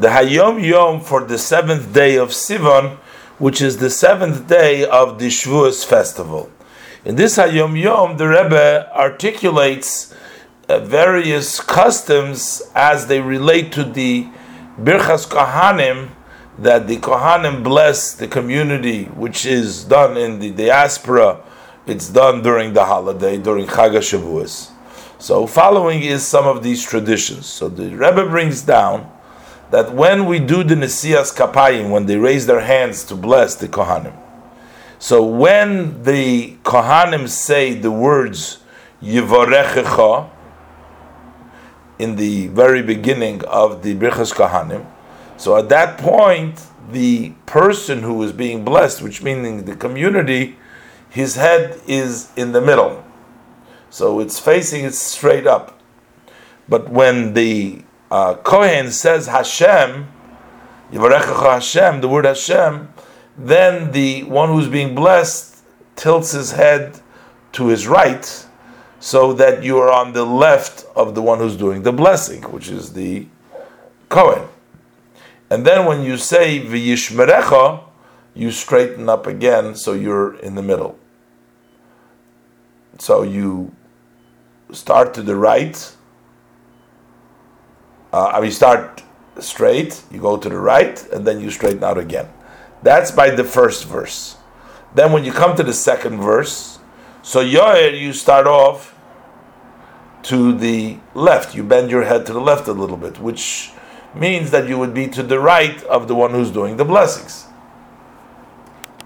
the Hayom Yom for the seventh day of Sivan, which is the seventh day of the Shavuos festival. In this Hayom Yom, the Rebbe articulates uh, various customs as they relate to the Birchas Kohanim, that the Kohanim bless the community, which is done in the diaspora. It's done during the holiday, during Chag Shavuos. So, following is some of these traditions. So, the Rebbe brings down that when we do the Nesias Kapayim, when they raise their hands to bless the Kohanim, so when the Kohanim say the words Yivarechecha in the very beginning of the Birchas Kohanim, so at that point, the person who is being blessed, which meaning the community, his head is in the middle. So it's facing it straight up. But when the uh, Kohen says Hashem, Hashem, the word Hashem, then the one who's being blessed tilts his head to his right, so that you are on the left of the one who's doing the blessing, which is the Kohen. And then when you say V'yishmerecha, you straighten up again, so you're in the middle. So you start to the right, uh, mean, start straight, you go to the right, and then you straighten out again. That's by the first verse. Then when you come to the second verse, so Yoer, you start off to the left. You bend your head to the left a little bit, which means that you would be to the right of the one who's doing the blessings.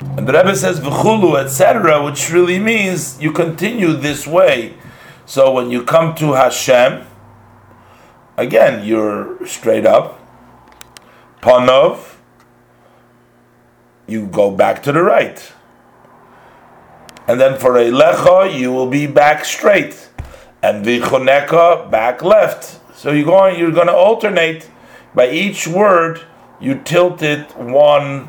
And the Rebbe says v'chulu, etc., which really means you continue this way. So when you come to Hashem, again, you're straight up. Panov, you go back to the right. And then for Eilecha, you will be back straight. And Vichoneka, back left. So you're going, you're going to alternate. By each word, you tilt it one,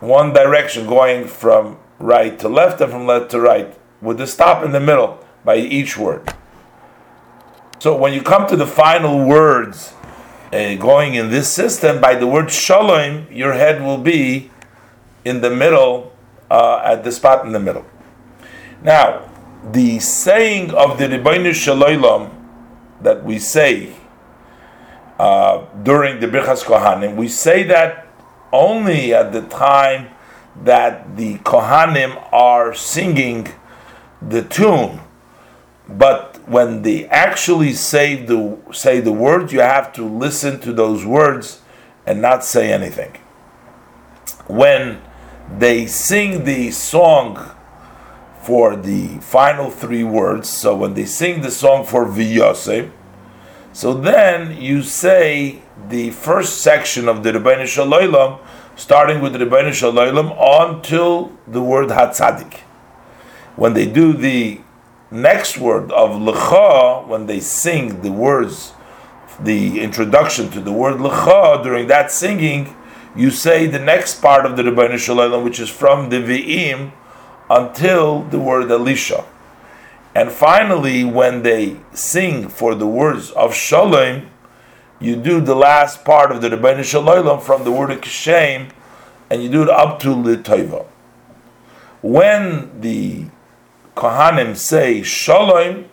one direction, going from right to left and from left to right, with the stop in the middle by each word. So when you come to the final words, uh, going in this system, by the word shalom, your head will be in the middle, uh, at the spot in the middle. Now, the saying of the Ribbono Shel Olam that we say uh, during the Birchas Kohanim, we say that only at the time that the Kohanim are singing the tune, but when they actually say the say the words, you have to listen to those words and not say anything. When they sing the song for the final three words. So when they sing the song for Viyosem, so then you say the first section of the Ribbono Shel Olam, starting with the Ribbono Shel until the word Hatzadik. When they do the next word of Lecha, when they sing the words, the introduction to the word Lecha, during that singing, you say the next part of the Ribbono Shalom, which is from the Ve'im until the word Elisha. And finally, when they sing for the words of Shalom, you do the last part of the Ribbono Shalom from the word of Kishem, and you do it up to the Litova. When the Kohanim say Shalom,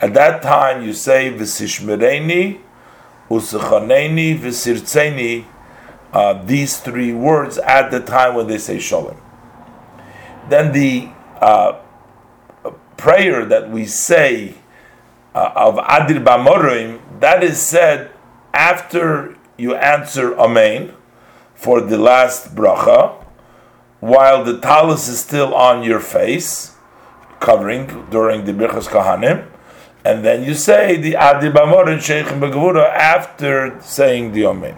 at that time you say V'sishmereni, Usechaneni, V'sirtzeni, uh, these three words at the time when they say Shalom. Then the uh, prayer that we say uh, of Adir Bamorim, that is said after you answer Amen for the last bracha, while the tallis is still on your face, covering during the Birchas Kohanim, and then you say the Adir Bamorim Sheikh Begavura after saying the Amen.